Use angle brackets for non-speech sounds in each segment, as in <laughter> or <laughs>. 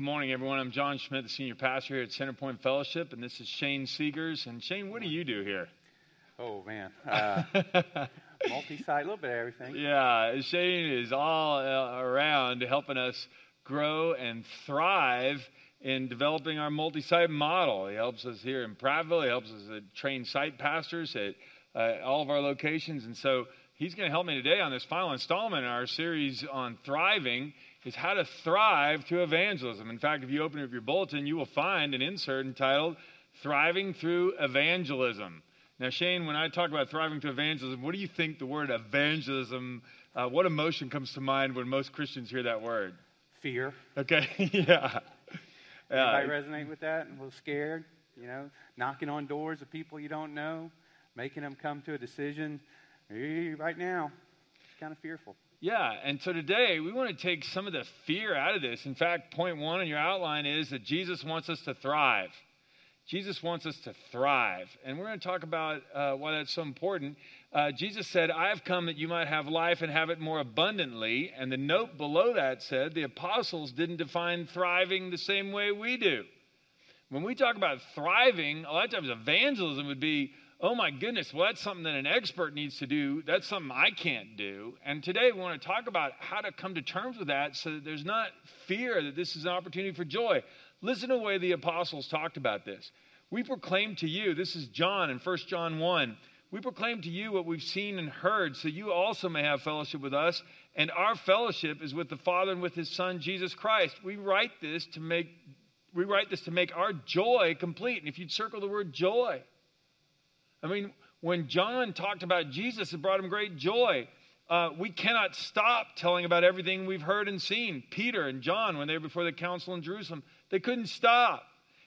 Good morning, everyone. I'm John Schmidt, the senior pastor here at Centerpoint Fellowship, and this is Shane Seegers. And Shane, what do you do here? Oh man, uh, <laughs> multi-site, a little bit of everything. Yeah, Shane is all uh, around helping us grow and thrive in developing our multi-site model. He helps us here in Prattville. He helps us uh, train site pastors at uh, all of our locations, and so he's going to help me today on this final installment in our series on thriving is how to thrive through evangelism. In fact, if you open up your bulletin, you will find an insert entitled Thriving Through Evangelism. Now, Shane, when I talk about thriving through evangelism, what do you think the word evangelism, uh, what emotion comes to mind when most Christians hear that word? Fear. Okay, <laughs> yeah. Anybody uh, resonate with that? A little scared, you know, knocking on doors of people you don't know, making them come to a decision right now. Kind of fearful. Yeah, and so today we want to take some of the fear out of this. In fact, point one in your outline is that Jesus wants us to thrive. Jesus wants us to thrive. And we're going to talk about uh, why that's so important. Uh, Jesus said, I have come that you might have life and have it more abundantly. And the note below that said, the apostles didn't define thriving the same way we do. When we talk about thriving, a lot of times evangelism would be oh my goodness, well, that's something that an expert needs to do. That's something I can't do. And today we want to talk about how to come to terms with that so that there's not fear that this is an opportunity for joy. Listen to the way the apostles talked about this. We proclaim to you, this is John in 1 John 1. We proclaim to you what we've seen and heard, so you also may have fellowship with us. And our fellowship is with the Father and with his Son, Jesus Christ. We write this to make we write this to make our joy complete. And if you'd circle the word joy, I mean, when John talked about Jesus, it brought him great joy. Uh, we cannot stop telling about everything we've heard and seen. Peter and John, when they were before the council in Jerusalem, they couldn't stop.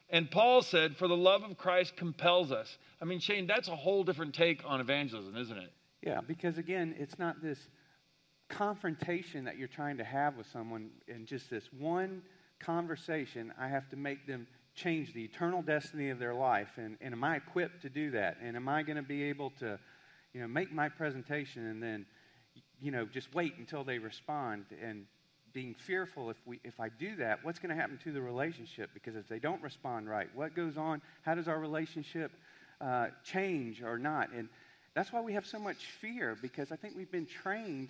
And Paul said, For the love of Christ compels us. I mean, Shane, that's a whole different take on evangelism, isn't it? Yeah, because again, it's not this confrontation that you're trying to have with someone in just this one conversation. I have to make them change the eternal destiny of their life? And, and am I equipped to do that? And am I going to be able to, you know, make my presentation and then, you know, just wait until they respond? And being fearful if, we, if I do that, what's going to happen to the relationship? Because if they don't respond right, what goes on? How does our relationship uh, change or not? And that's why we have so much fear because I think we've been trained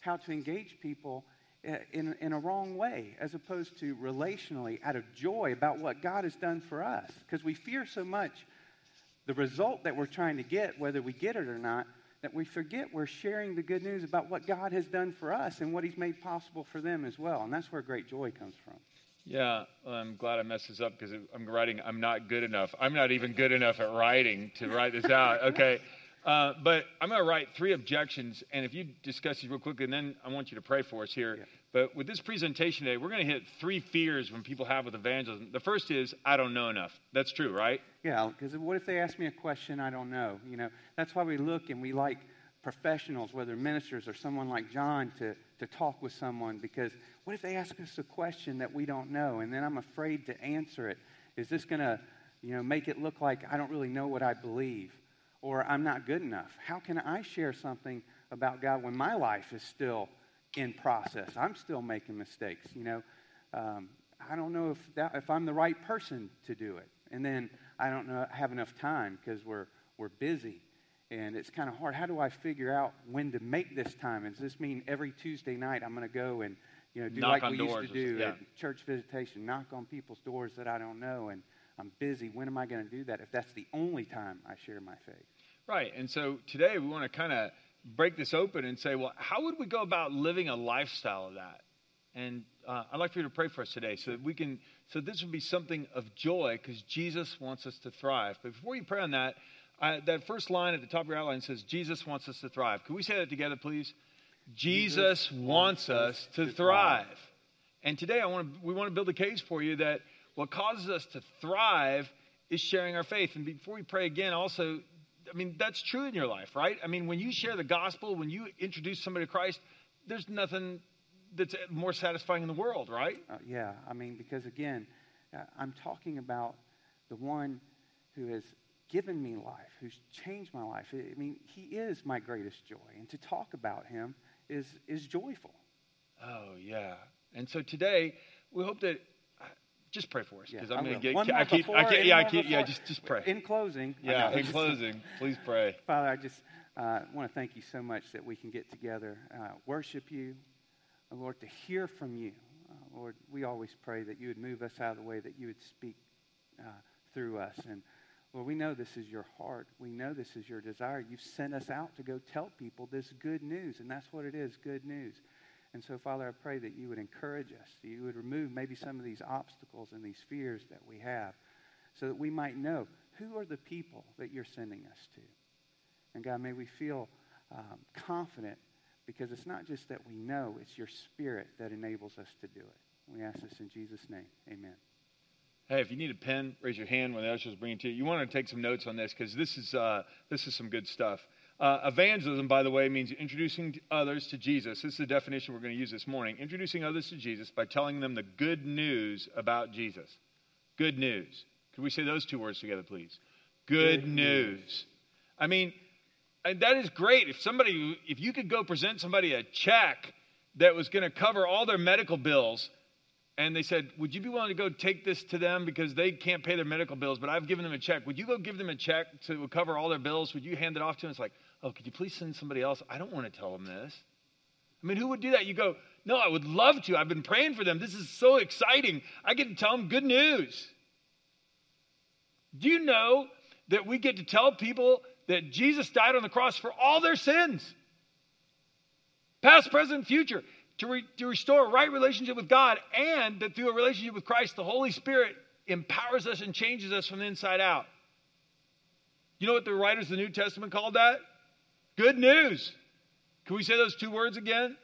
how to engage people Uh, in, in a wrong way as opposed to relationally out of joy about what God has done for us. Because we fear so much the result that we're trying to get, whether we get it or not, that we forget we're sharing the good news about what God has done for us and what He's made possible for them as well. And that's where great joy comes from. Yeah, I'm glad I messed this up because I'm writing, I'm not good enough. I'm not even good enough at writing to write this out. Okay. Uh, but I'm going to write three objections, and if you discuss these real quickly, and then I want you to pray for us here. Yeah. But with this presentation today, we're going to hit three fears when people have with evangelism. The first is, I don't know enough. That's true, right? Yeah, because what if they ask me a question I don't know? You know, that's why we look and we like professionals, whether ministers or someone like John, to, to talk with someone. Because what if they ask us a question that we don't know, and then I'm afraid to answer it? Is this going to, you know, make it look like I don't really know what I believe? Or I'm not good enough? How can I share something about God when my life is still in process? I'm still making mistakes, you know. Um, I don't know if, that, if I'm the right person to do it. And then I don't know, have enough time because we're, we're busy. And it's kind of hard. How do I figure out when to make this time? Does this mean every Tuesday night I'm going to go and you know do knock like we used to do yeah. at church visitation, knock on people's doors that I don't know, and I'm busy. When am I going to do that if that's the only time I share my faith? Right. And so today we want to kind of break this open and say, well, how would we go about living a lifestyle of that? And uh, I'd like for you to pray for us today so that we can, so this would be something of joy because Jesus wants us to thrive. But before you pray on that, uh, that first line at the top of your outline says, Jesus wants us to thrive. Can we say that together, please? Jesus, Jesus wants us to, to thrive. thrive. And today I want to, we want to build a case for you that what causes us to thrive is sharing our faith. And before we pray again, also I mean, that's true in your life, right? I mean, when you share the gospel, when you introduce somebody to Christ, there's nothing that's more satisfying in the world, right? Uh, yeah, I mean, because again, uh, I'm talking about the one who has given me life, who's changed my life. I mean, he is my greatest joy, and to talk about him is is joyful. Oh yeah, and so today we hope that just pray for us because I I'm going to get. One I keep. before, I keep yeah, I keep. Yeah, just just pray. In closing, yeah, in <laughs> closing, please pray. Father, I just uh, want to thank you so much that we can get together, uh, worship you, uh, Lord, to hear from you. Uh, Lord, we always pray that you would move us out of the way, that you would speak uh, through us. And Lord, we know this is your heart. We know this is your desire. You've sent us out to go tell people this good news, and that's what it is good news. And so, Father, I pray that you would encourage us, that you would remove maybe some of these obstacles and these fears that we have, so that we might know who are the people that you're sending us to. And God, may we feel um, confident because it's not just that we know, it's your spirit that enables us to do it. We ask this in Jesus' name. Amen. Hey, if you need a pen, raise your hand when the ushers bring it to you. You want to take some notes on this because this is uh, this is some good stuff. Uh, evangelism, by the way, means introducing others to Jesus. This is the definition we're going to use this morning. Introducing others to Jesus by telling them the good news about Jesus. Good news. Could we say those two words together, please? Good, Good news. news. I mean, and that is great. If somebody, if you could go present somebody a check that was going to cover all their medical bills, and they said, Would you be willing to go take this to them because they can't pay their medical bills, but I've given them a check? Would you go give them a check to cover all their bills? Would you hand it off to them? It's like, Oh, could you please send somebody else? I don't want to tell them this. I mean, who would do that? You go, No, I would love to. I've been praying for them. This is so exciting. I get to tell them good news. Do you know that we get to tell people that Jesus died on the cross for all their sins? Past, present, future. To, re- to restore a right relationship with God, and that through a relationship with Christ, the Holy Spirit empowers us and changes us from the inside out. You know what the writers of the New Testament called that? Good news. Can we say those two words again?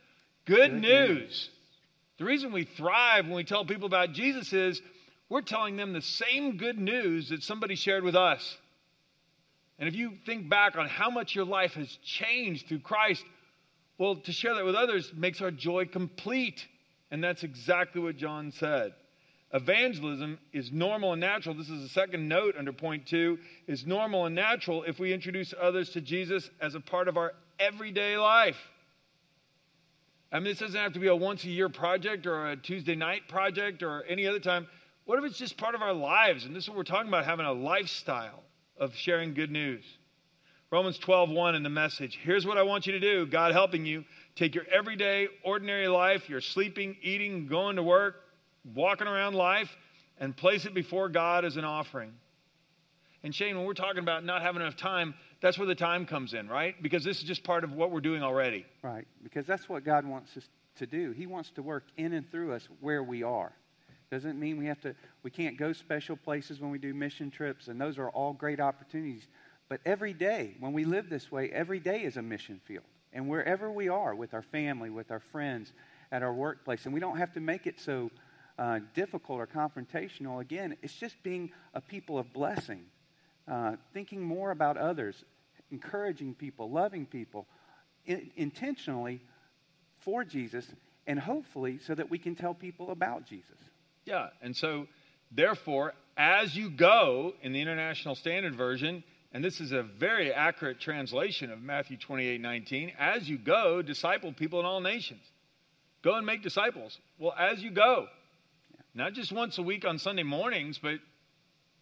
Good, Good news. news. The reason we thrive when we tell people about Jesus is we're telling them the same good news that somebody shared with us. And if you think back on how much your life has changed through Christ, well, to share that with others makes our joy complete. And that's exactly what John said. Evangelism is normal and natural. This is the second note under point two is normal and natural if we introduce others to Jesus as a part of our everyday life. I mean, this doesn't have to be a once a year project or a Tuesday night project or any other time. What if it's just part of our lives? And this is what we're talking about having a lifestyle of sharing good news. Romans 12, 1 in the message. Here's what I want you to do, God helping you. Take your everyday, ordinary life, your sleeping, eating, going to work, walking around life, and place it before God as an offering. And Shane, when we're talking about not having enough time, that's where the time comes in, right? Because this is just part of what we're doing already. Right, because that's what God wants us to do. He wants to work in and through us where we are. Doesn't mean we have to we can't go special places when we do mission trips and those are all great opportunities. But every day, when we live this way, every day is a mission field. And wherever we are with our family, with our friends, at our workplace, and we don't have to make it so uh, difficult or confrontational. Again, it's just being a people of blessing, uh, thinking more about others, encouraging people, loving people, in, intentionally for Jesus, and hopefully so that we can tell people about Jesus. Yeah, and so therefore, as you go in the International Standard Version, and this is a very accurate translation of Matthew 28 19, as you go, disciple people in all nations. Go and make disciples. Well, as you go, not just once a week on Sunday mornings, but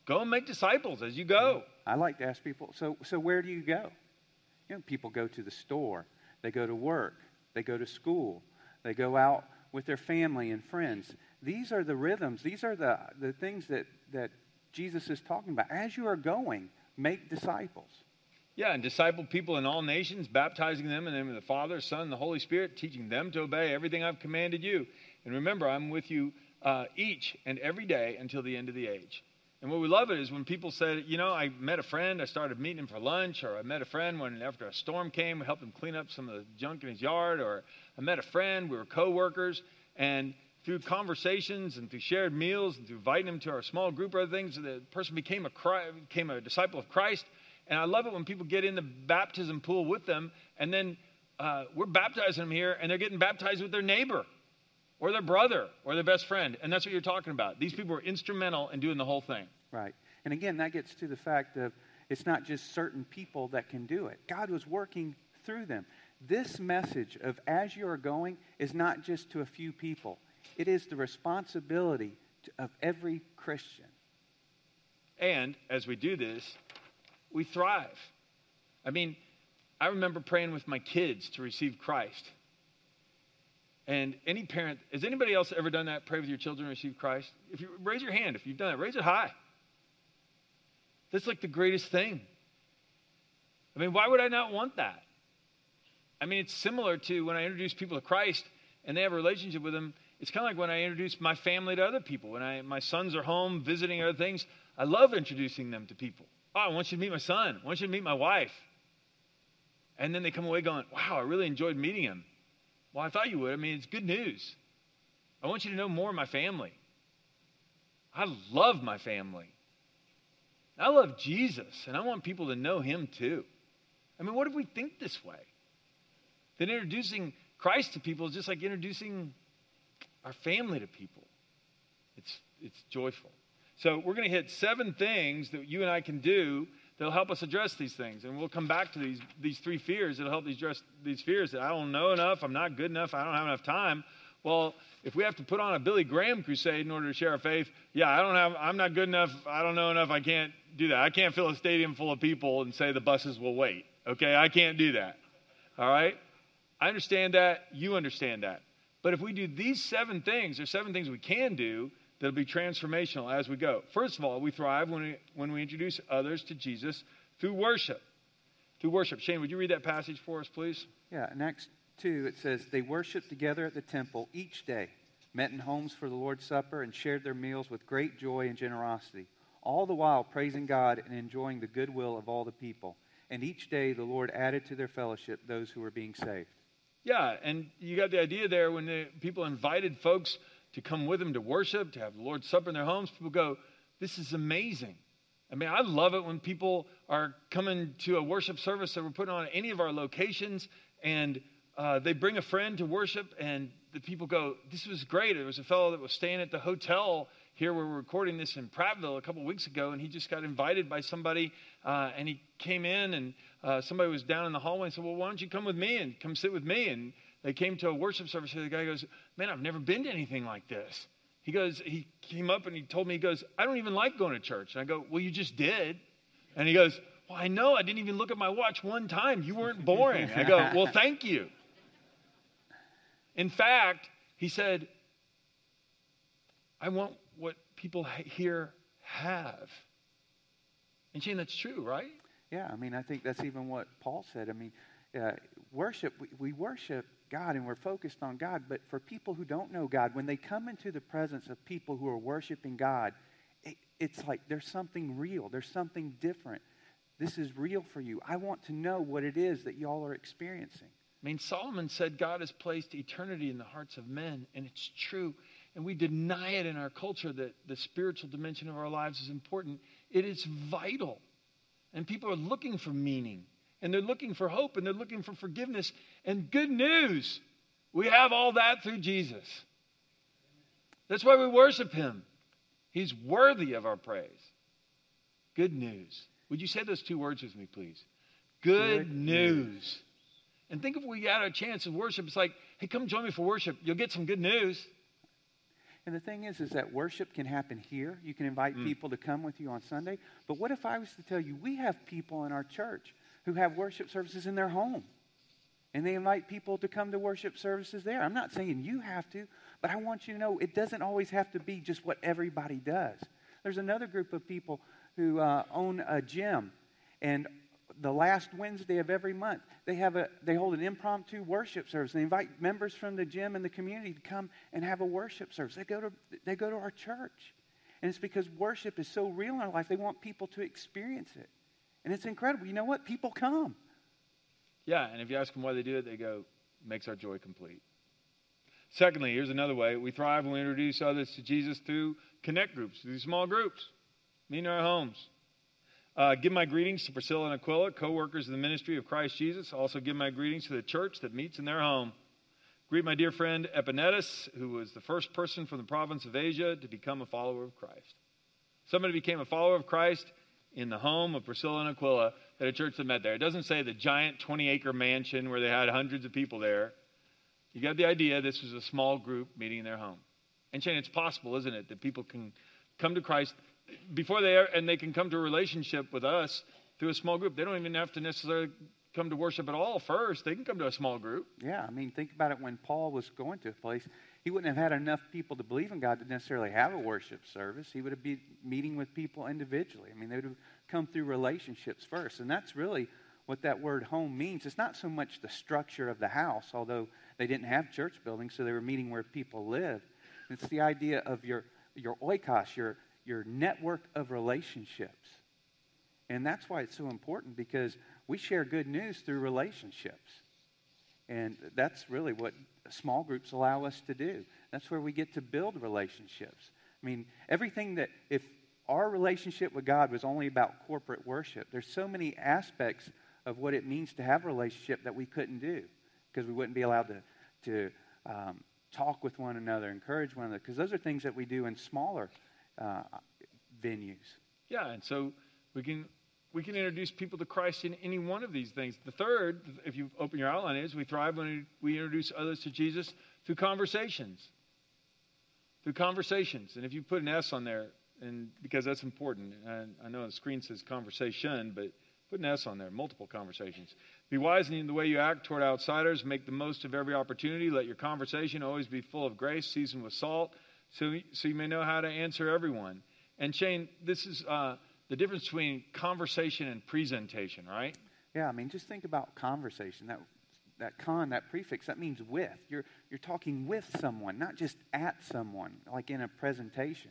go and make disciples as you go. I like to ask people, so, so where do you go? You know, people go to the store, they go to work, they go to school, they go out with their family and friends. These are the rhythms, these are the, the things that, that Jesus is talking about. As you are going, make disciples. Yeah, and disciple people in all nations, baptizing them in the name of the Father, Son, and the Holy Spirit, teaching them to obey everything I've commanded you. And remember, I'm with you uh, each and every day until the end of the age. And what we love it is when people say, you know, I met a friend, I started meeting him for lunch, or I met a friend when after a storm came, we helped him clean up some of the junk in his yard, or I met a friend, we were co-workers, and through conversations and through shared meals and through inviting him to our small group or other things, the person became a, became a disciple of Christ. And I love it when people get in the baptism pool with them, and then uh, we're baptizing them here, and they're getting baptized with their neighbor or their brother or their best friend. And that's what you're talking about. These people were instrumental in doing the whole thing. Right. And again, that gets to the fact of it's not just certain people that can do it, God was working through them. This message of as you are going is not just to a few people, it is the responsibility of every Christian. And as we do this, we thrive. I mean, I remember praying with my kids to receive Christ. And any parent, has anybody else ever done that? Pray with your children receive Christ? If you raise your hand, if you've done it, raise it high. That's like the greatest thing. I mean, why would I not want that? I mean, it's similar to when I introduce people to Christ and they have a relationship with Him. It's kind of like when I introduce my family to other people. When I, my sons are home visiting other things, I love introducing them to people. Oh, I want you to meet my son. I want you to meet my wife. And then they come away going, wow, I really enjoyed meeting him. Well, I thought you would. I mean, it's good news. I want you to know more of my family. I love my family. I love Jesus, and I want people to know him too. I mean, what if we think this way? That introducing Christ to people is just like introducing our family to people. It's, it's joyful. So, we're going to hit seven things that you and I can do that'll help us address these things. And we'll come back to these, these three fears that'll help these, address these fears that I don't know enough, I'm not good enough, I don't have enough time. Well, if we have to put on a Billy Graham crusade in order to share our faith, yeah, I don't have, I'm not good enough, I don't know enough, I can't do that. I can't fill a stadium full of people and say the buses will wait. Okay, I can't do that. All right? I understand that. You understand that. But if we do these seven things, there's seven things we can do that'll be transformational as we go. First of all, we thrive when we, when we introduce others to Jesus through worship. Through worship. Shane, would you read that passage for us, please? Yeah, in Acts 2, it says, They worshiped together at the temple each day, met in homes for the Lord's Supper, and shared their meals with great joy and generosity, all the while praising God and enjoying the goodwill of all the people. And each day the Lord added to their fellowship those who were being saved. Yeah, and you got the idea there when the people invited folks to come with them to worship, to have the Lord's Supper in their homes, people go, This is amazing. I mean, I love it when people are coming to a worship service that we're putting on at any of our locations and uh, they bring a friend to worship and the people go, This was great. There was a fellow that was staying at the hotel here where we're recording this in Prattville a couple weeks ago, and he just got invited by somebody, uh, and he came in, and uh, somebody was down in the hallway and said, "Well, why don't you come with me and come sit with me?" And they came to a worship service, and the guy goes, "Man, I've never been to anything like this." He goes, he came up and he told me, he goes, "I don't even like going to church." And I go, "Well, you just did," and he goes, "Well, I know. I didn't even look at my watch one time. You weren't boring." I go, <laughs> "Well, thank you." In fact, he said, I want what people here have. And Shane, that's true, right? Yeah, I mean, I think that's even what Paul said. I mean, uh, worship, we, we worship God and we're focused on God, but for people who don't know God, when they come into the presence of people who are worshiping God, it, it's like there's something real, there's something different. This is real for you. I want to know what it is that y'all are experiencing. I mean, Solomon said God has placed eternity in the hearts of men, and it's true. And we deny it in our culture that the spiritual dimension of our lives is important. It is vital. And people are looking for meaning, and they're looking for hope, and they're looking for forgiveness. And good news, we have all that through Jesus. That's why we worship him. He's worthy of our praise. Good news. Would you say those two words with me, please? Good, Good news. news. And think if we had a chance of worship, it's like, hey, come join me for worship. You'll get some good news. And the thing is, is that worship can happen here. You can invite mm. people to come with you on Sunday. But what if I was to tell you, we have people in our church who have worship services in their home. And they invite people to come to worship services there. I'm not saying you have to, but I want you to know it doesn't always have to be just what everybody does. There's another group of people who uh, own a gym, and the last Wednesday of every month, they, have a, they hold an impromptu worship service. They invite members from the gym and the community to come and have a worship service. They go to, they go to our church. And it's because worship is so real in our life, they want people to experience it. And it's incredible. You know what? People come. Yeah, and if you ask them why they do it, they go, makes our joy complete. Secondly, here's another way we thrive when we introduce others to Jesus through connect groups, through small groups, meet in our homes. Uh, give my greetings to Priscilla and Aquila, co workers in the ministry of Christ Jesus. Also, give my greetings to the church that meets in their home. Greet my dear friend Epenetus, who was the first person from the province of Asia to become a follower of Christ. Somebody became a follower of Christ in the home of Priscilla and Aquila at a church that met there. It doesn't say the giant 20 acre mansion where they had hundreds of people there. You got the idea. This was a small group meeting in their home. And Shane, it's possible, isn't it, that people can come to Christ before they are, and they can come to a relationship with us through a small group. They don't even have to necessarily come to worship at all first. They can come to a small group. Yeah, I mean, think about it when Paul was going to a place, he wouldn't have had enough people to believe in God to necessarily have a worship service. He would have been meeting with people individually. I mean, they would have come through relationships first. And that's really what that word home means. It's not so much the structure of the house, although they didn't have church buildings, so they were meeting where people lived. It's the idea of your, your oikos, your, your network of relationships. And that's why it's so important because we share good news through relationships. And that's really what small groups allow us to do. That's where we get to build relationships. I mean, everything that, if our relationship with God was only about corporate worship, there's so many aspects of what it means to have a relationship that we couldn't do because we wouldn't be allowed to, to um, talk with one another, encourage one another, because those are things that we do in smaller uh, venues. Yeah, and so we can we can introduce people to Christ in any one of these things. The third, if you open your outline, is we thrive when we introduce others to Jesus through conversations. Through conversations, and if you put an S on there, and because that's important, and I know the screen says conversation, but put an S on there. Multiple conversations. Be wise in the way you act toward outsiders. Make the most of every opportunity. Let your conversation always be full of grace, seasoned with salt, so, so you may know how to answer everyone. And Shane, this is uh, the difference between conversation and presentation, right? Yeah, I mean, just think about conversation. That that con, that prefix, that means with. You're you're talking with someone, not just at someone, like in a presentation.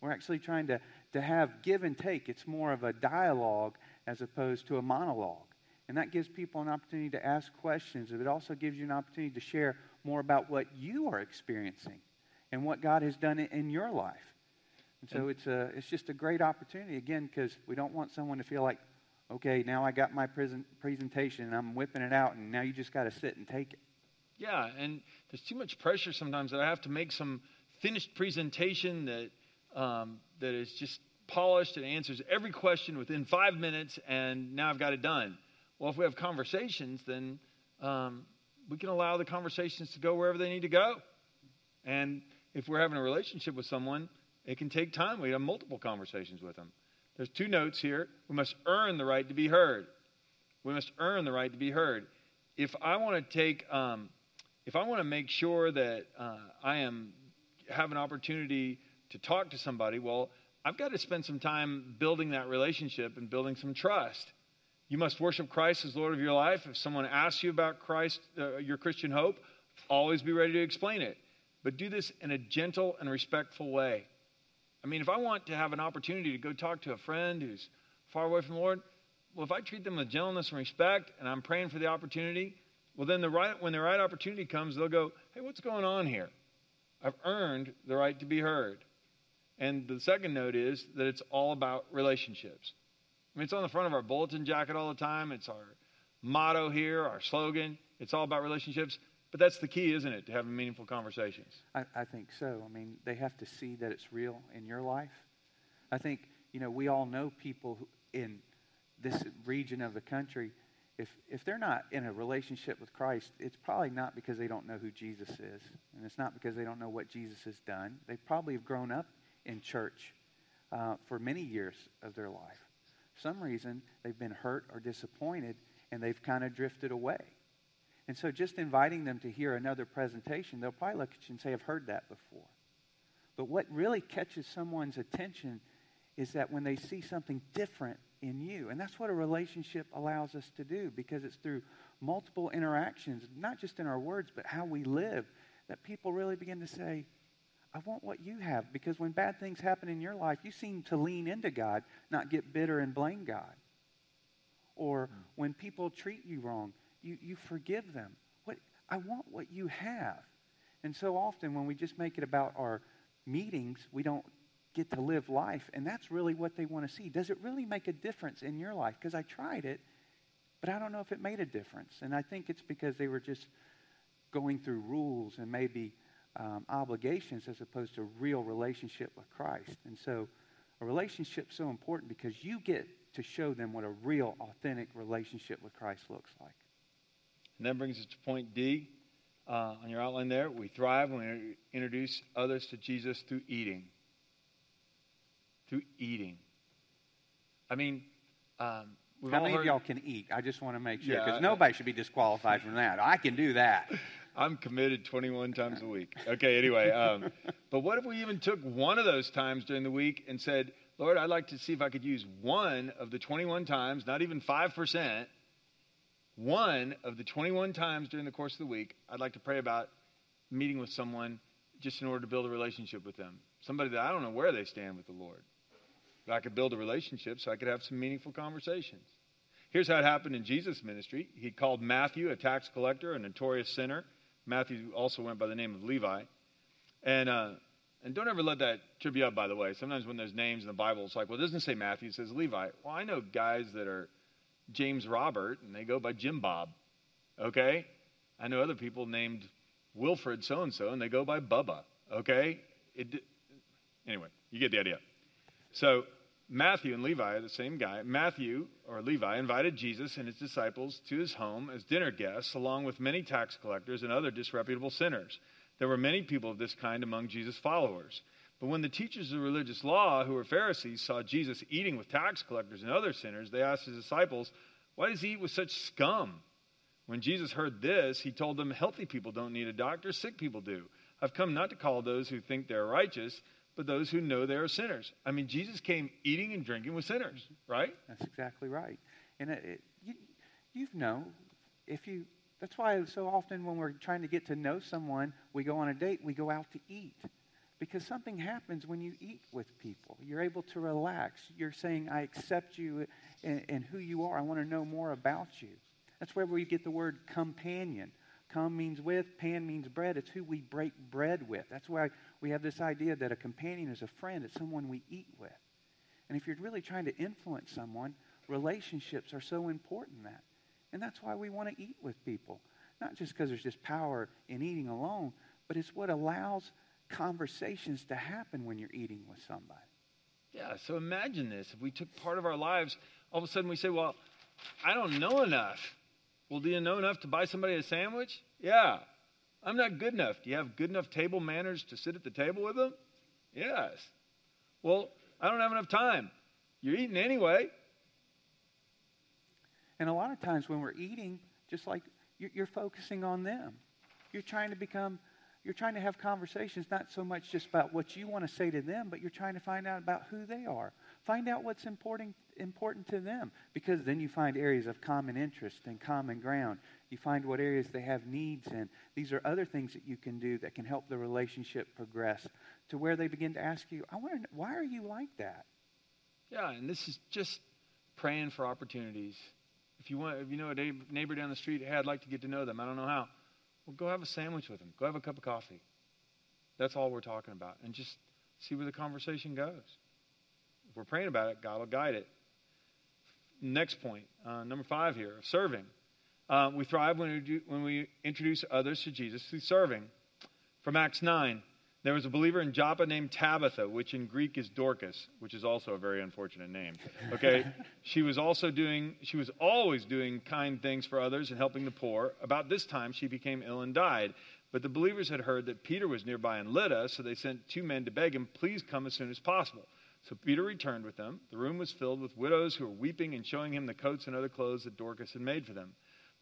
We're actually trying to, to have give and take. It's more of a dialogue as opposed to a monologue. And that gives people an opportunity to ask questions. It also gives you an opportunity to share more about what you are experiencing and what God has done in your life. And so it's, a, it's just a great opportunity, again, because we don't want someone to feel like, okay, now I got my present, presentation and I'm whipping it out, and now you just got to sit and take it. Yeah, and there's too much pressure sometimes that I have to make some finished presentation that, um, that is just polished and answers every question within five minutes, and now I've got it done. Well, if we have conversations, then um, we can allow the conversations to go wherever they need to go. And if we're having a relationship with someone, it can take time. We have multiple conversations with them. There's two notes here. We must earn the right to be heard. We must earn the right to be heard. If I want to take, um, if I want to make sure that uh, I am have an opportunity to talk to somebody, well, I've got to spend some time building that relationship and building some trust. You must worship Christ as Lord of your life. If someone asks you about Christ, uh, your Christian hope, always be ready to explain it. But do this in a gentle and respectful way. I mean, if I want to have an opportunity to go talk to a friend who's far away from the Lord, well, if I treat them with gentleness and respect and I'm praying for the opportunity, well, then the right, when the right opportunity comes, they'll go, hey, what's going on here? I've earned the right to be heard. And the second note is that it's all about relationships. I mean, it's on the front of our bulletin jacket all the time. It's our motto here, our slogan. It's all about relationships. But that's the key, isn't it, to having meaningful conversations? I, I think so. I mean, they have to see that it's real in your life. I think, you know, we all know people in this region of the country. If, if they're not in a relationship with Christ, it's probably not because they don't know who Jesus is. And it's not because they don't know what Jesus has done. They probably have grown up in church uh, for many years of their life. Some reason, they've been hurt or disappointed, and they've kind of drifted away. And so just inviting them to hear another presentation, they'll probably look at you and say, I've heard that before. But what really catches someone's attention is that when they see something different in you, and that's what a relationship allows us to do because it's through multiple interactions, not just in our words, but how we live, that people really begin to say, I want what you have. Because when bad things happen in your life, you seem to lean into God, not get bitter and blame God. Or hmm. when people treat you wrong, you, you forgive them. What, I want what you have. And so often when we just make it about our meetings, we don't get to live life. And that's really what they want to see. Does it really make a difference in your life? Because I tried it, but I don't know if it made a difference. And I think it's because they were just going through rules and maybe um, obligations as opposed to real relationship with Christ. And so a relationship's so important because you get to show them what a real, authentic relationship with Christ looks like. And that brings us to point D. uh, on your outline there. We thrive when we introduce others to Jesus through eating. Through eating. I mean, um, How many heard... of y'all can eat? I just want to make sure because yeah, nobody should be disqualified from that. I can do that. <laughs> I'm committed 21 times a week. Okay, anyway. Um, <laughs> but what if we even took one of those times during the week and said, Lord, I'd like to see if I could use one of the 21 times, not even 5%, one of the 21 times during the course of the week, I'd like to pray about meeting with someone just in order to build a relationship with them. Somebody that I don't know where they stand with the Lord. But I could build a relationship so I could have some meaningful conversations. Here's how it happened in Jesus' ministry. He called Matthew, a tax collector, a notorious sinner. Matthew also went by the name of Levi. And, uh, and don't ever let that trip you up, by the way. Sometimes when there's names in the Bible, it's like, well, it doesn't say Matthew, it says Levi. Well, I know guys that are James Robert, and they go by Jim Bob. Okay? I know other people named Wilfred so and so, and they go by Bubba. Okay? It, anyway, you get the idea. So, Matthew and Levi are the same guy. Matthew, or Levi, invited Jesus and his disciples to his home as dinner guests, along with many tax collectors and other disreputable sinners. There were many people of this kind among Jesus' followers. But when the teachers of religious law, who were Pharisees, saw Jesus eating with tax collectors and other sinners, they asked his disciples, Why does he eat with such scum? When Jesus heard this, he told them, Healthy people don't need a doctor, sick people do. I've come not to call those who think they're righteous, but those who know they are sinners. I mean, Jesus came eating and drinking with sinners, right? That's exactly right. And it, it, you, you know, if you, that's why so often when we're trying to get to know someone, we go on a date, we go out to eat because something happens when you eat with people. You're able to relax. You're saying, I accept you and, who you are. I want to know more about you. That's where we get the word companion. Com means with, pan means bread. It's who we break bread with. That's why we have this idea that a companion is a friend, it's someone we eat with. And if you're really trying to influence someone, relationships are so important that. And that's why we want to eat with people. Not just because there's just power in eating alone, but it's what allows conversations to happen when you're eating with somebody. Yeah, so imagine this. If we took part of our lives, all of a sudden we say, Well, I don't know enough. Well, do you know enough to buy somebody a sandwich? Yeah. I'm not good enough. Do you have good enough table manners to sit at the table with them? Yes. Well, I don't have enough time. You're eating anyway. And a lot of times when we're eating, just like you're, you're focusing on them, you're trying to become you're trying to have conversations not so much just about what you want to say to them, but you're trying to find out about who they are. Find out what's important, important to them because then you find areas of common interest and common ground. You find what areas they have needs in. These are other things that you can do that can help the relationship progress to where they begin to ask you, I want to, why are you like that? Yeah, and this is just praying for opportunities. If you want, if you know a neighbor down the street, hey, I'd like to get to know them. I don't know how. Well, go have a sandwich with them. Go have a cup of coffee. That's all we're talking about. And just see where the conversation goes. If we're praying about it, God will guide it. Next point, uh, number five here, serving. Uh, we thrive when we, do, when we introduce others to Jesus through serving. From Acts 9, there was a believer in Joppa named Tabitha, which in Greek is Dorcas, which is also a very unfortunate name. Okay? <laughs> she was also doing, she was always doing kind things for others and helping the poor. About this time, she became ill and died. But the believers had heard that Peter was nearby in Lydda, so they sent two men to beg him, please come as soon as possible. So Peter returned with them. The room was filled with widows who were weeping and showing him the coats and other clothes that Dorcas had made for them.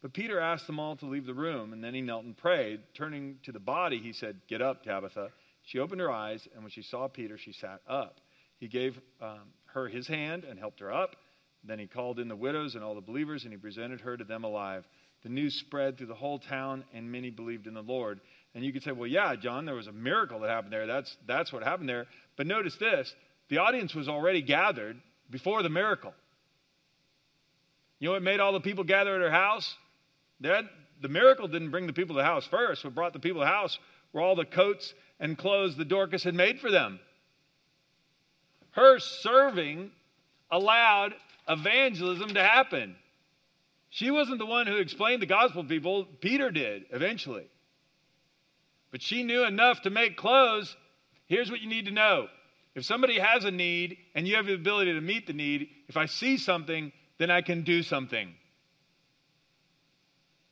But Peter asked them all to leave the room, and then he knelt and prayed. Turning to the body, he said, Get up, Tabitha. She opened her eyes, and when she saw Peter, she sat up. He gave um, her his hand and helped her up. Then he called in the widows and all the believers, and he presented her to them alive. The news spread through the whole town, and many believed in the Lord. And you could say, well, yeah, John, there was a miracle that happened there. That's, that's what happened there. But notice this the audience was already gathered before the miracle. You know what made all the people gather at her house? That, the miracle didn't bring the people to the house first. What brought the people to the house were all the coats and clothes that Dorcas had made for them. Her serving allowed evangelism to happen. She wasn't the one who explained the gospel to people, Peter did eventually. But she knew enough to make clothes. Here's what you need to know if somebody has a need and you have the ability to meet the need, if I see something, then I can do something.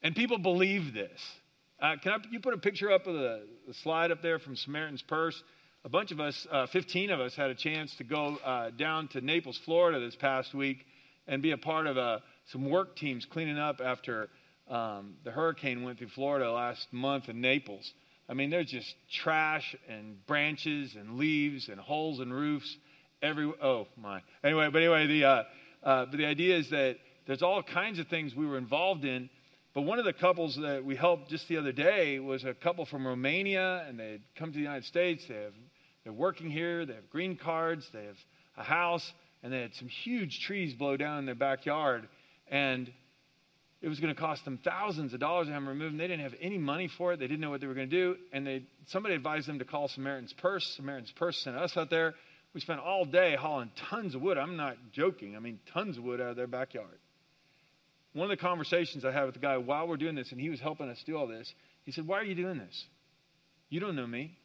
And people believe this. Uh, can I, you put a picture up of the, the, slide up there from Samaritan's Purse? A bunch of us, uh, 15 of us, had a chance to go uh, down to Naples, Florida this past week and be a part of uh, some work teams cleaning up after um, the hurricane went through Florida last month in Naples. I mean, there's just trash and branches and leaves and holes in roofs. Every oh my. Anyway, but anyway, the uh, uh, but the idea is that there's all kinds of things we were involved in. But one of the couples that we helped just the other day was a couple from Romania, and they had come to the United States. They have they're working here. They have green cards. They have a house, and they had some huge trees blow down in their backyard, and it was going to cost them thousands of dollars to have them removed. And they didn't have any money for it. They didn't know what they were going to do. And they, somebody advised them to call Samaritan's Purse. Samaritan's Purse sent us out there. We spent all day hauling tons of wood. I'm not joking. I mean, tons of wood out of their backyard. One of the conversations I had with the guy while we're doing this, and he was helping us do all this, he said, Why are you doing this? You don't know me.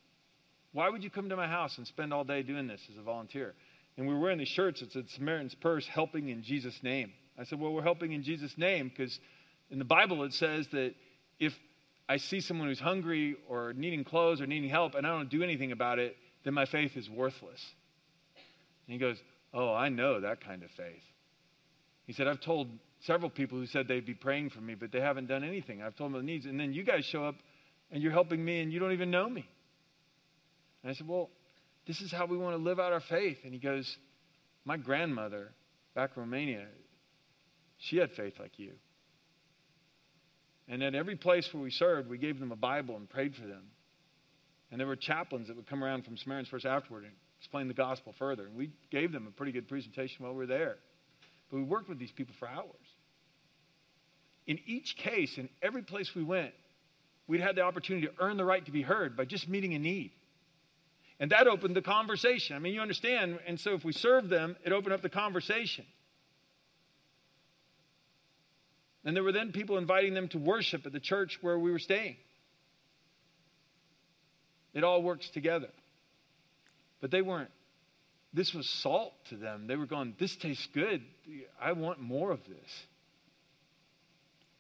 Why would you come to my house and spend all day doing this as a volunteer? And we were wearing these shirts that said Samaritan's Purse, helping in Jesus' name. I said, Well, we're helping in Jesus' name because in the Bible it says that if I see someone who's hungry or needing clothes or needing help and I don't do anything about it, then my faith is worthless. And he goes, Oh, I know that kind of faith. He said, I've told several people who said they'd be praying for me, but they haven't done anything. I've told them the needs. And then you guys show up and you're helping me and you don't even know me. And I said, Well, this is how we want to live out our faith. And he goes, My grandmother back in Romania, she had faith like you. And at every place where we served, we gave them a Bible and prayed for them. And there were chaplains that would come around from Samaritan's Purse afterward and explain the gospel further. And we gave them a pretty good presentation while we were there. But we worked with these people for hours. In each case, in every place we went, we'd had the opportunity to earn the right to be heard by just meeting a need. And that opened the conversation. I mean, you understand. And so if we served them, it opened up the conversation. And there were then people inviting them to worship at the church where we were staying. It all works together. But they weren't, this was salt to them. They were going, This tastes good. I want more of this.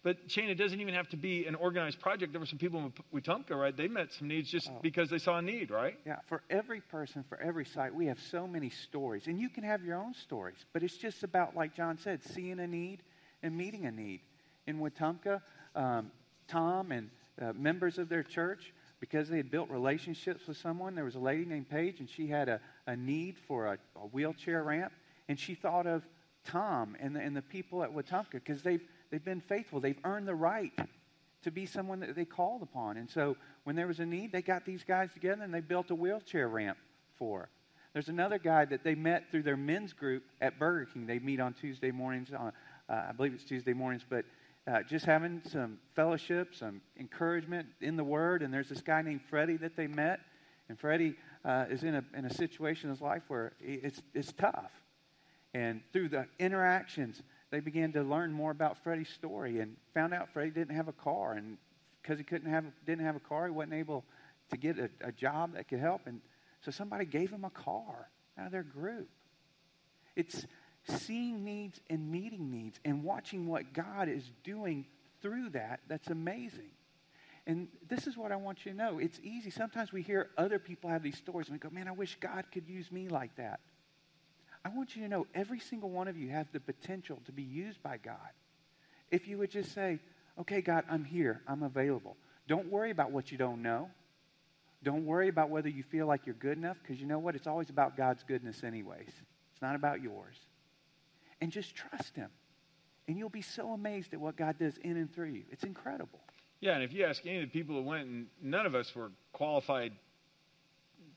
But Shane, it doesn't even have to be an organized project. There were some people in Wetumpka, right? They met some needs just oh. because they saw a need, right? Yeah, for every person, for every site, we have so many stories. And you can have your own stories. But it's just about, like John said, seeing a need and meeting a need. In Wetumpka, um, Tom and uh, members of their church, because they had built relationships with someone, there was a lady named Paige, and she had a, a need for a, a wheelchair ramp. And she thought of Tom and the, and the people at Wetumpka because they've They've been faithful. They've earned the right to be someone that they called upon. And so when there was a need, they got these guys together and they built a wheelchair ramp for. There's another guy that they met through their men's group at Burger King. They meet on Tuesday mornings. On, uh, I believe it's Tuesday mornings, but uh, just having some fellowship, some encouragement in the Word. And there's this guy named Freddie that they met, and Freddie uh, is in a in a situation in his life where it's it's tough. And through the interactions, they began to learn more about Freddie's story and found out Freddie didn't have a car. And because he couldn't have, didn't have a car, he wasn't able to get a, a job that could help. And so somebody gave him a car out of their group. It's seeing needs and meeting needs and watching what God is doing through that that's amazing. And this is what I want you to know. It's easy. Sometimes we hear other people have these stories and we go, man, I wish God could use me like that. I want you to know every single one of you has the potential to be used by God. If you would just say, okay, God, I'm here, I'm available. Don't worry about what you don't know. Don't worry about whether you feel like you're good enough, because you know what? It's always about God's goodness, anyways. It's not about yours. And just trust Him. And you'll be so amazed at what God does in and through you. It's incredible. Yeah, and if you ask any of the people that went, and none of us were qualified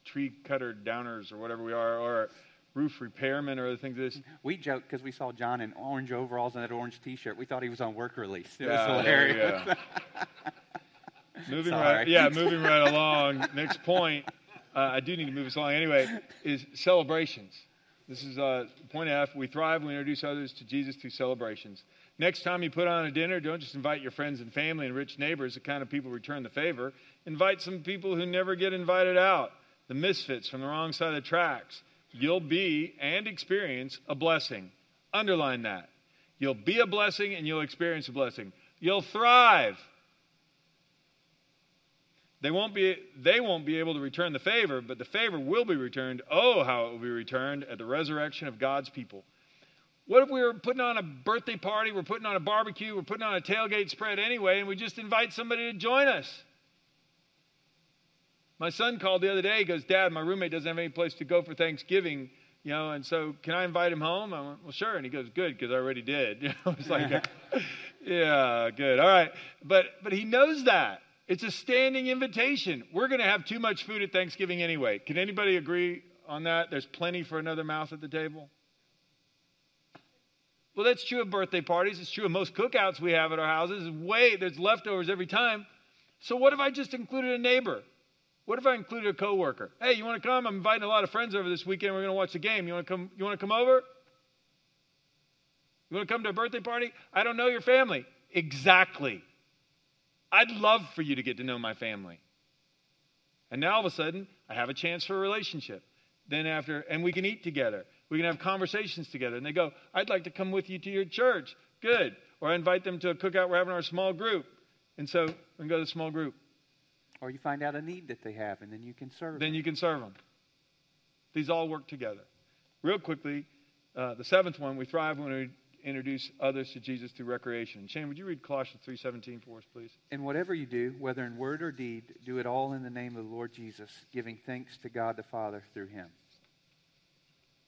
tree cutter downers or whatever we are, or roof repairmen or other things. This we joked because we saw John in orange overalls and that orange T-shirt. We thought he was on work release. It yeah, was hilarious. <laughs> Moving Sorry. right, yeah, moving right along. Next point, uh, I do need to move us along anyway. Is celebrations. This is uh, point F. We thrive when we introduce others to Jesus through celebrations. Next time you put on a dinner, don't just invite your friends and family and rich neighbors, the kind of people return the favor. Invite some people who never get invited out, the misfits from the wrong side of the tracks you'll be and experience a blessing. Underline that. You'll be a blessing and you'll experience a blessing. You'll thrive. They won't be they won't be able to return the favor, but the favor will be returned. Oh, how it will be returned at the resurrection of God's people. What if we were putting on a birthday party, we're putting on a barbecue, we're putting on a tailgate spread anyway, and we just invite somebody to join us? My son called the other day. He goes, Dad, my roommate doesn't have any place to go for Thanksgiving, you know, and so can I invite him home? I went, Well, sure. And he goes, Good, because I already did. <laughs> You know, it's like, <laughs> Yeah, good. All right. But but he knows that. It's a standing invitation. We're going to have too much food at Thanksgiving anyway. Can anybody agree on that? There's plenty for another mouth at the table. Well, that's true of birthday parties. It's true of most cookouts we have at our houses. Way there's leftovers every time. So what if I just included a neighbor? What if I included a coworker? Hey, you want to come? I'm inviting a lot of friends over this weekend. We're going to watch the game. You want to come? You want to come over? You want to come to a birthday party? I don't know your family. Exactly. I'd love for you to get to know my family. And now all of a sudden, I have a chance for a relationship. Then after, and we can eat together. We can have conversations together. And they go, I'd like to come with you to your church. Good. Or I invite them to a cookout we're having our small group. And so we can go to the small group. Or you find out a need that they have, and then you can serve them. Then them. you can serve them. These all work together. Real quickly, uh, the seventh one, we thrive when we introduce others to Jesus through recreation. Shane, would you read Colossians 3.17 for us, please? And whatever you do, whether in word or deed, do it all in the name of the Lord Jesus, giving thanks to God the Father through him.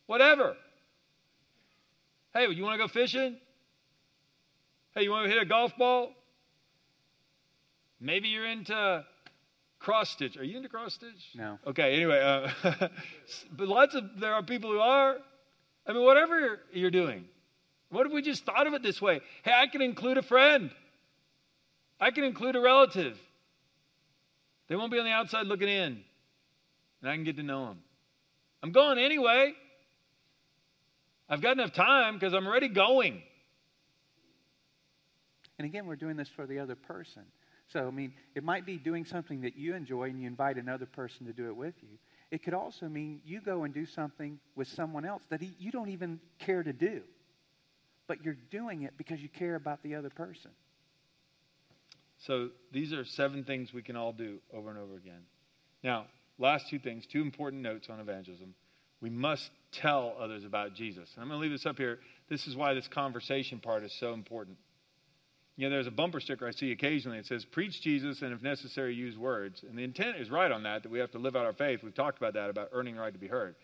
Whatever. Hey, you want to go fishing? Hey, you want to hit a golf ball? Maybe you're into cross stitch. Are you into cross stitch? No. Okay. Anyway, uh, <laughs> but lots of there are people who are. I mean, whatever you're, you're doing. What if we just thought of it this way? Hey, I can include a friend. I can include a relative. They won't be on the outside looking in, and I can get to know them. I'm going anyway. I've got enough time because I'm already going. And again, we're doing this for the other person. So, I mean, it might be doing something that you enjoy and you invite another person to do it with you. It could also mean you go and do something with someone else that he, you don't even care to do. But you're doing it because you care about the other person. So these are seven things we can all do over and over again. Now, last two things, two important notes on evangelism. We must tell others about Jesus. And I'm going to leave this up here. This is why this conversation part is so important. You know, there's a bumper sticker I see occasionally. It says, Preach Jesus and if necessary, use words. And the intent is right on that, that we have to live out our faith. We've talked about that, about earning the right to be heard.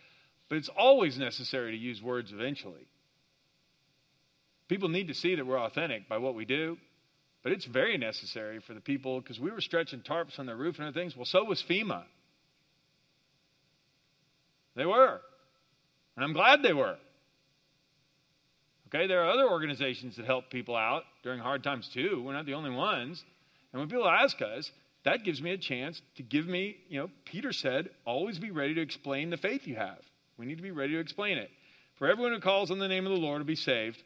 But it's always necessary to use words eventually. People need to see that we're authentic by what we do, but it's very necessary for the people because we were stretching tarps on the roof and other things. Well, so was FEMA. They were. And I'm glad they were. Okay, there are other organizations that help people out during hard times too. We're not the only ones. And when people ask us, that gives me a chance to give me, you know, Peter said, always be ready to explain the faith you have. We need to be ready to explain it. For everyone who calls on the name of the Lord will be saved.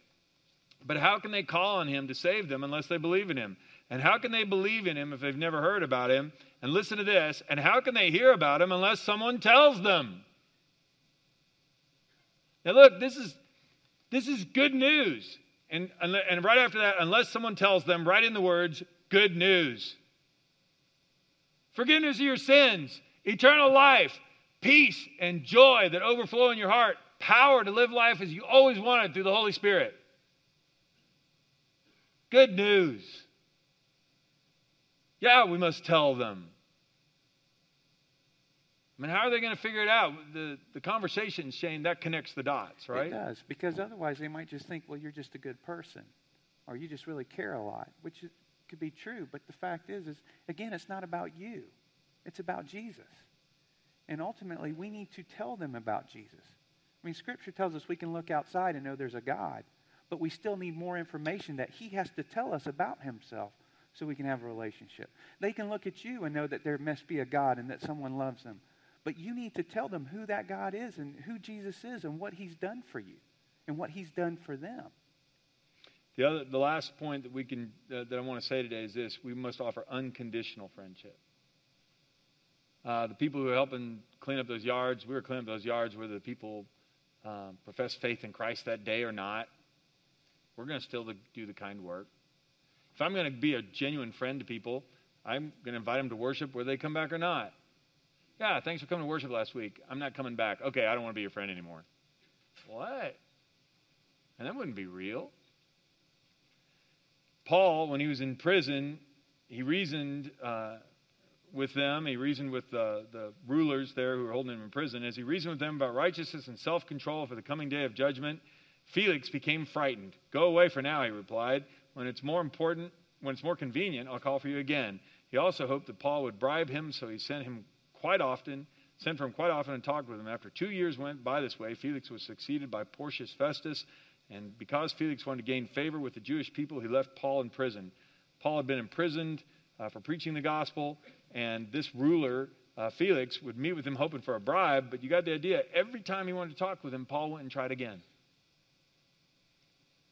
But how can they call on him to save them unless they believe in him? And how can they believe in him if they've never heard about him? And listen to this. And how can they hear about him unless someone tells them? Now, look, this is, this is good news. And, and right after that, unless someone tells them, write in the words, good news. Forgiveness of your sins, eternal life, peace and joy that overflow in your heart, power to live life as you always wanted through the Holy Spirit. Good news. Yeah, we must tell them. I mean, how are they going to figure it out? The, the conversation, Shane, that connects the dots, right? It does, because otherwise they might just think, well, you're just a good person, or you just really care a lot, which is, could be true. But the fact is, is again, it's not about you; it's about Jesus. And ultimately, we need to tell them about Jesus. I mean, Scripture tells us we can look outside and know there's a God, but we still need more information that He has to tell us about Himself so we can have a relationship. They can look at you and know that there must be a God and that someone loves them. But you need to tell them who that God is and who Jesus is and what He's done for you and what He's done for them. The, other, the last point that we can uh, that I want to say today is this: we must offer unconditional friendship. Uh, the people who are helping clean up those yards, we were cleaning up those yards, whether the people um, profess faith in Christ that day or not. We're going to still do the kind work. If I'm going to be a genuine friend to people, I'm going to invite them to worship whether they come back or not. Yeah, thanks for coming to worship last week. I'm not coming back. Okay, I don't want to be your friend anymore. What? And that wouldn't be real. Paul, when he was in prison, he reasoned uh, with them. He reasoned with the, the rulers there who were holding him in prison. As he reasoned with them about righteousness and self control for the coming day of judgment, Felix became frightened. Go away for now, he replied. When it's more important, when it's more convenient, I'll call for you again. He also hoped that Paul would bribe him, so he sent him quite often, sent for him quite often and talked with him. After two years went by this way, Felix was succeeded by Porcius Festus, and because Felix wanted to gain favor with the Jewish people, he left Paul in prison. Paul had been imprisoned uh, for preaching the gospel, and this ruler, uh, Felix, would meet with him hoping for a bribe, but you got the idea. Every time he wanted to talk with him, Paul went and tried again.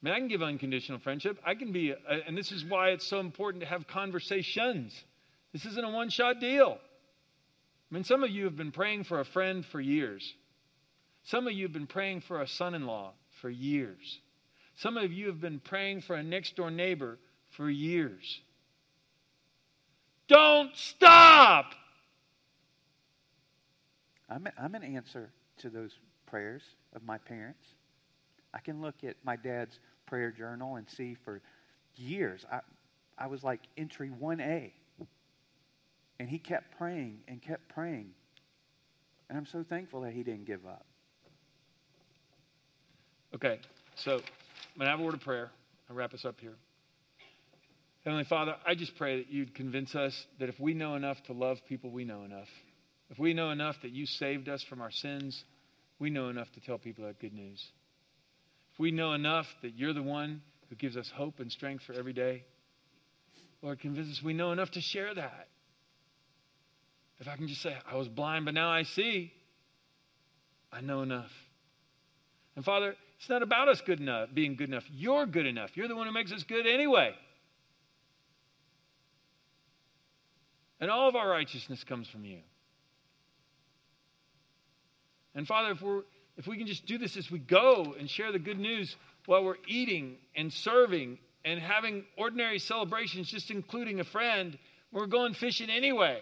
I mean, I can give unconditional friendship. I can be, a, and this is why it's so important to have conversations. This isn't a one shot deal. I mean, some of you have been praying for a friend for years. Some of you have been praying for a son in law for years. Some of you have been praying for a next door neighbor for years. Don't stop. I'm, I'm an answer to those prayers of my parents. I can look at my dad's prayer journal and see for years, I, I was like entry 1A. And he kept praying and kept praying. And I'm so thankful that he didn't give up. Okay, so I'm going to have a word of prayer. I'll wrap us up here. Heavenly Father, I just pray that you'd convince us that if we know enough to love people, we know enough. If we know enough that you saved us from our sins, we know enough to tell people that good news. If we know enough that you're the one who gives us hope and strength for every day, Lord, convince us we know enough to share that. If I can just say, I was blind, but now I see, I know enough. And Father, it's not about us good enough, being good enough. You're good enough. You're the one who makes us good anyway. And all of our righteousness comes from you. And Father, if we're if we can just do this as we go and share the good news while we're eating and serving and having ordinary celebrations, just including a friend, we're going fishing anyway.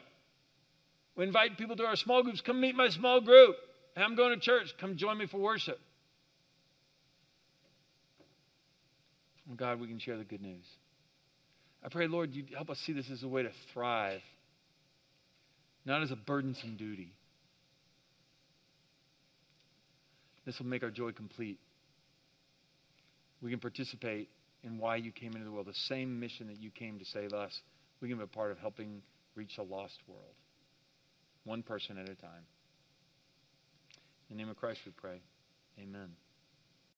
We invite people to our small groups. Come meet my small group. I'm going to church. Come join me for worship. Oh God, we can share the good news. I pray, Lord, you help us see this as a way to thrive, not as a burdensome duty. This will make our joy complete. We can participate in why you came into the world, the same mission that you came to save us. We can be a part of helping reach a lost world, one person at a time. In the name of Christ we pray. Amen.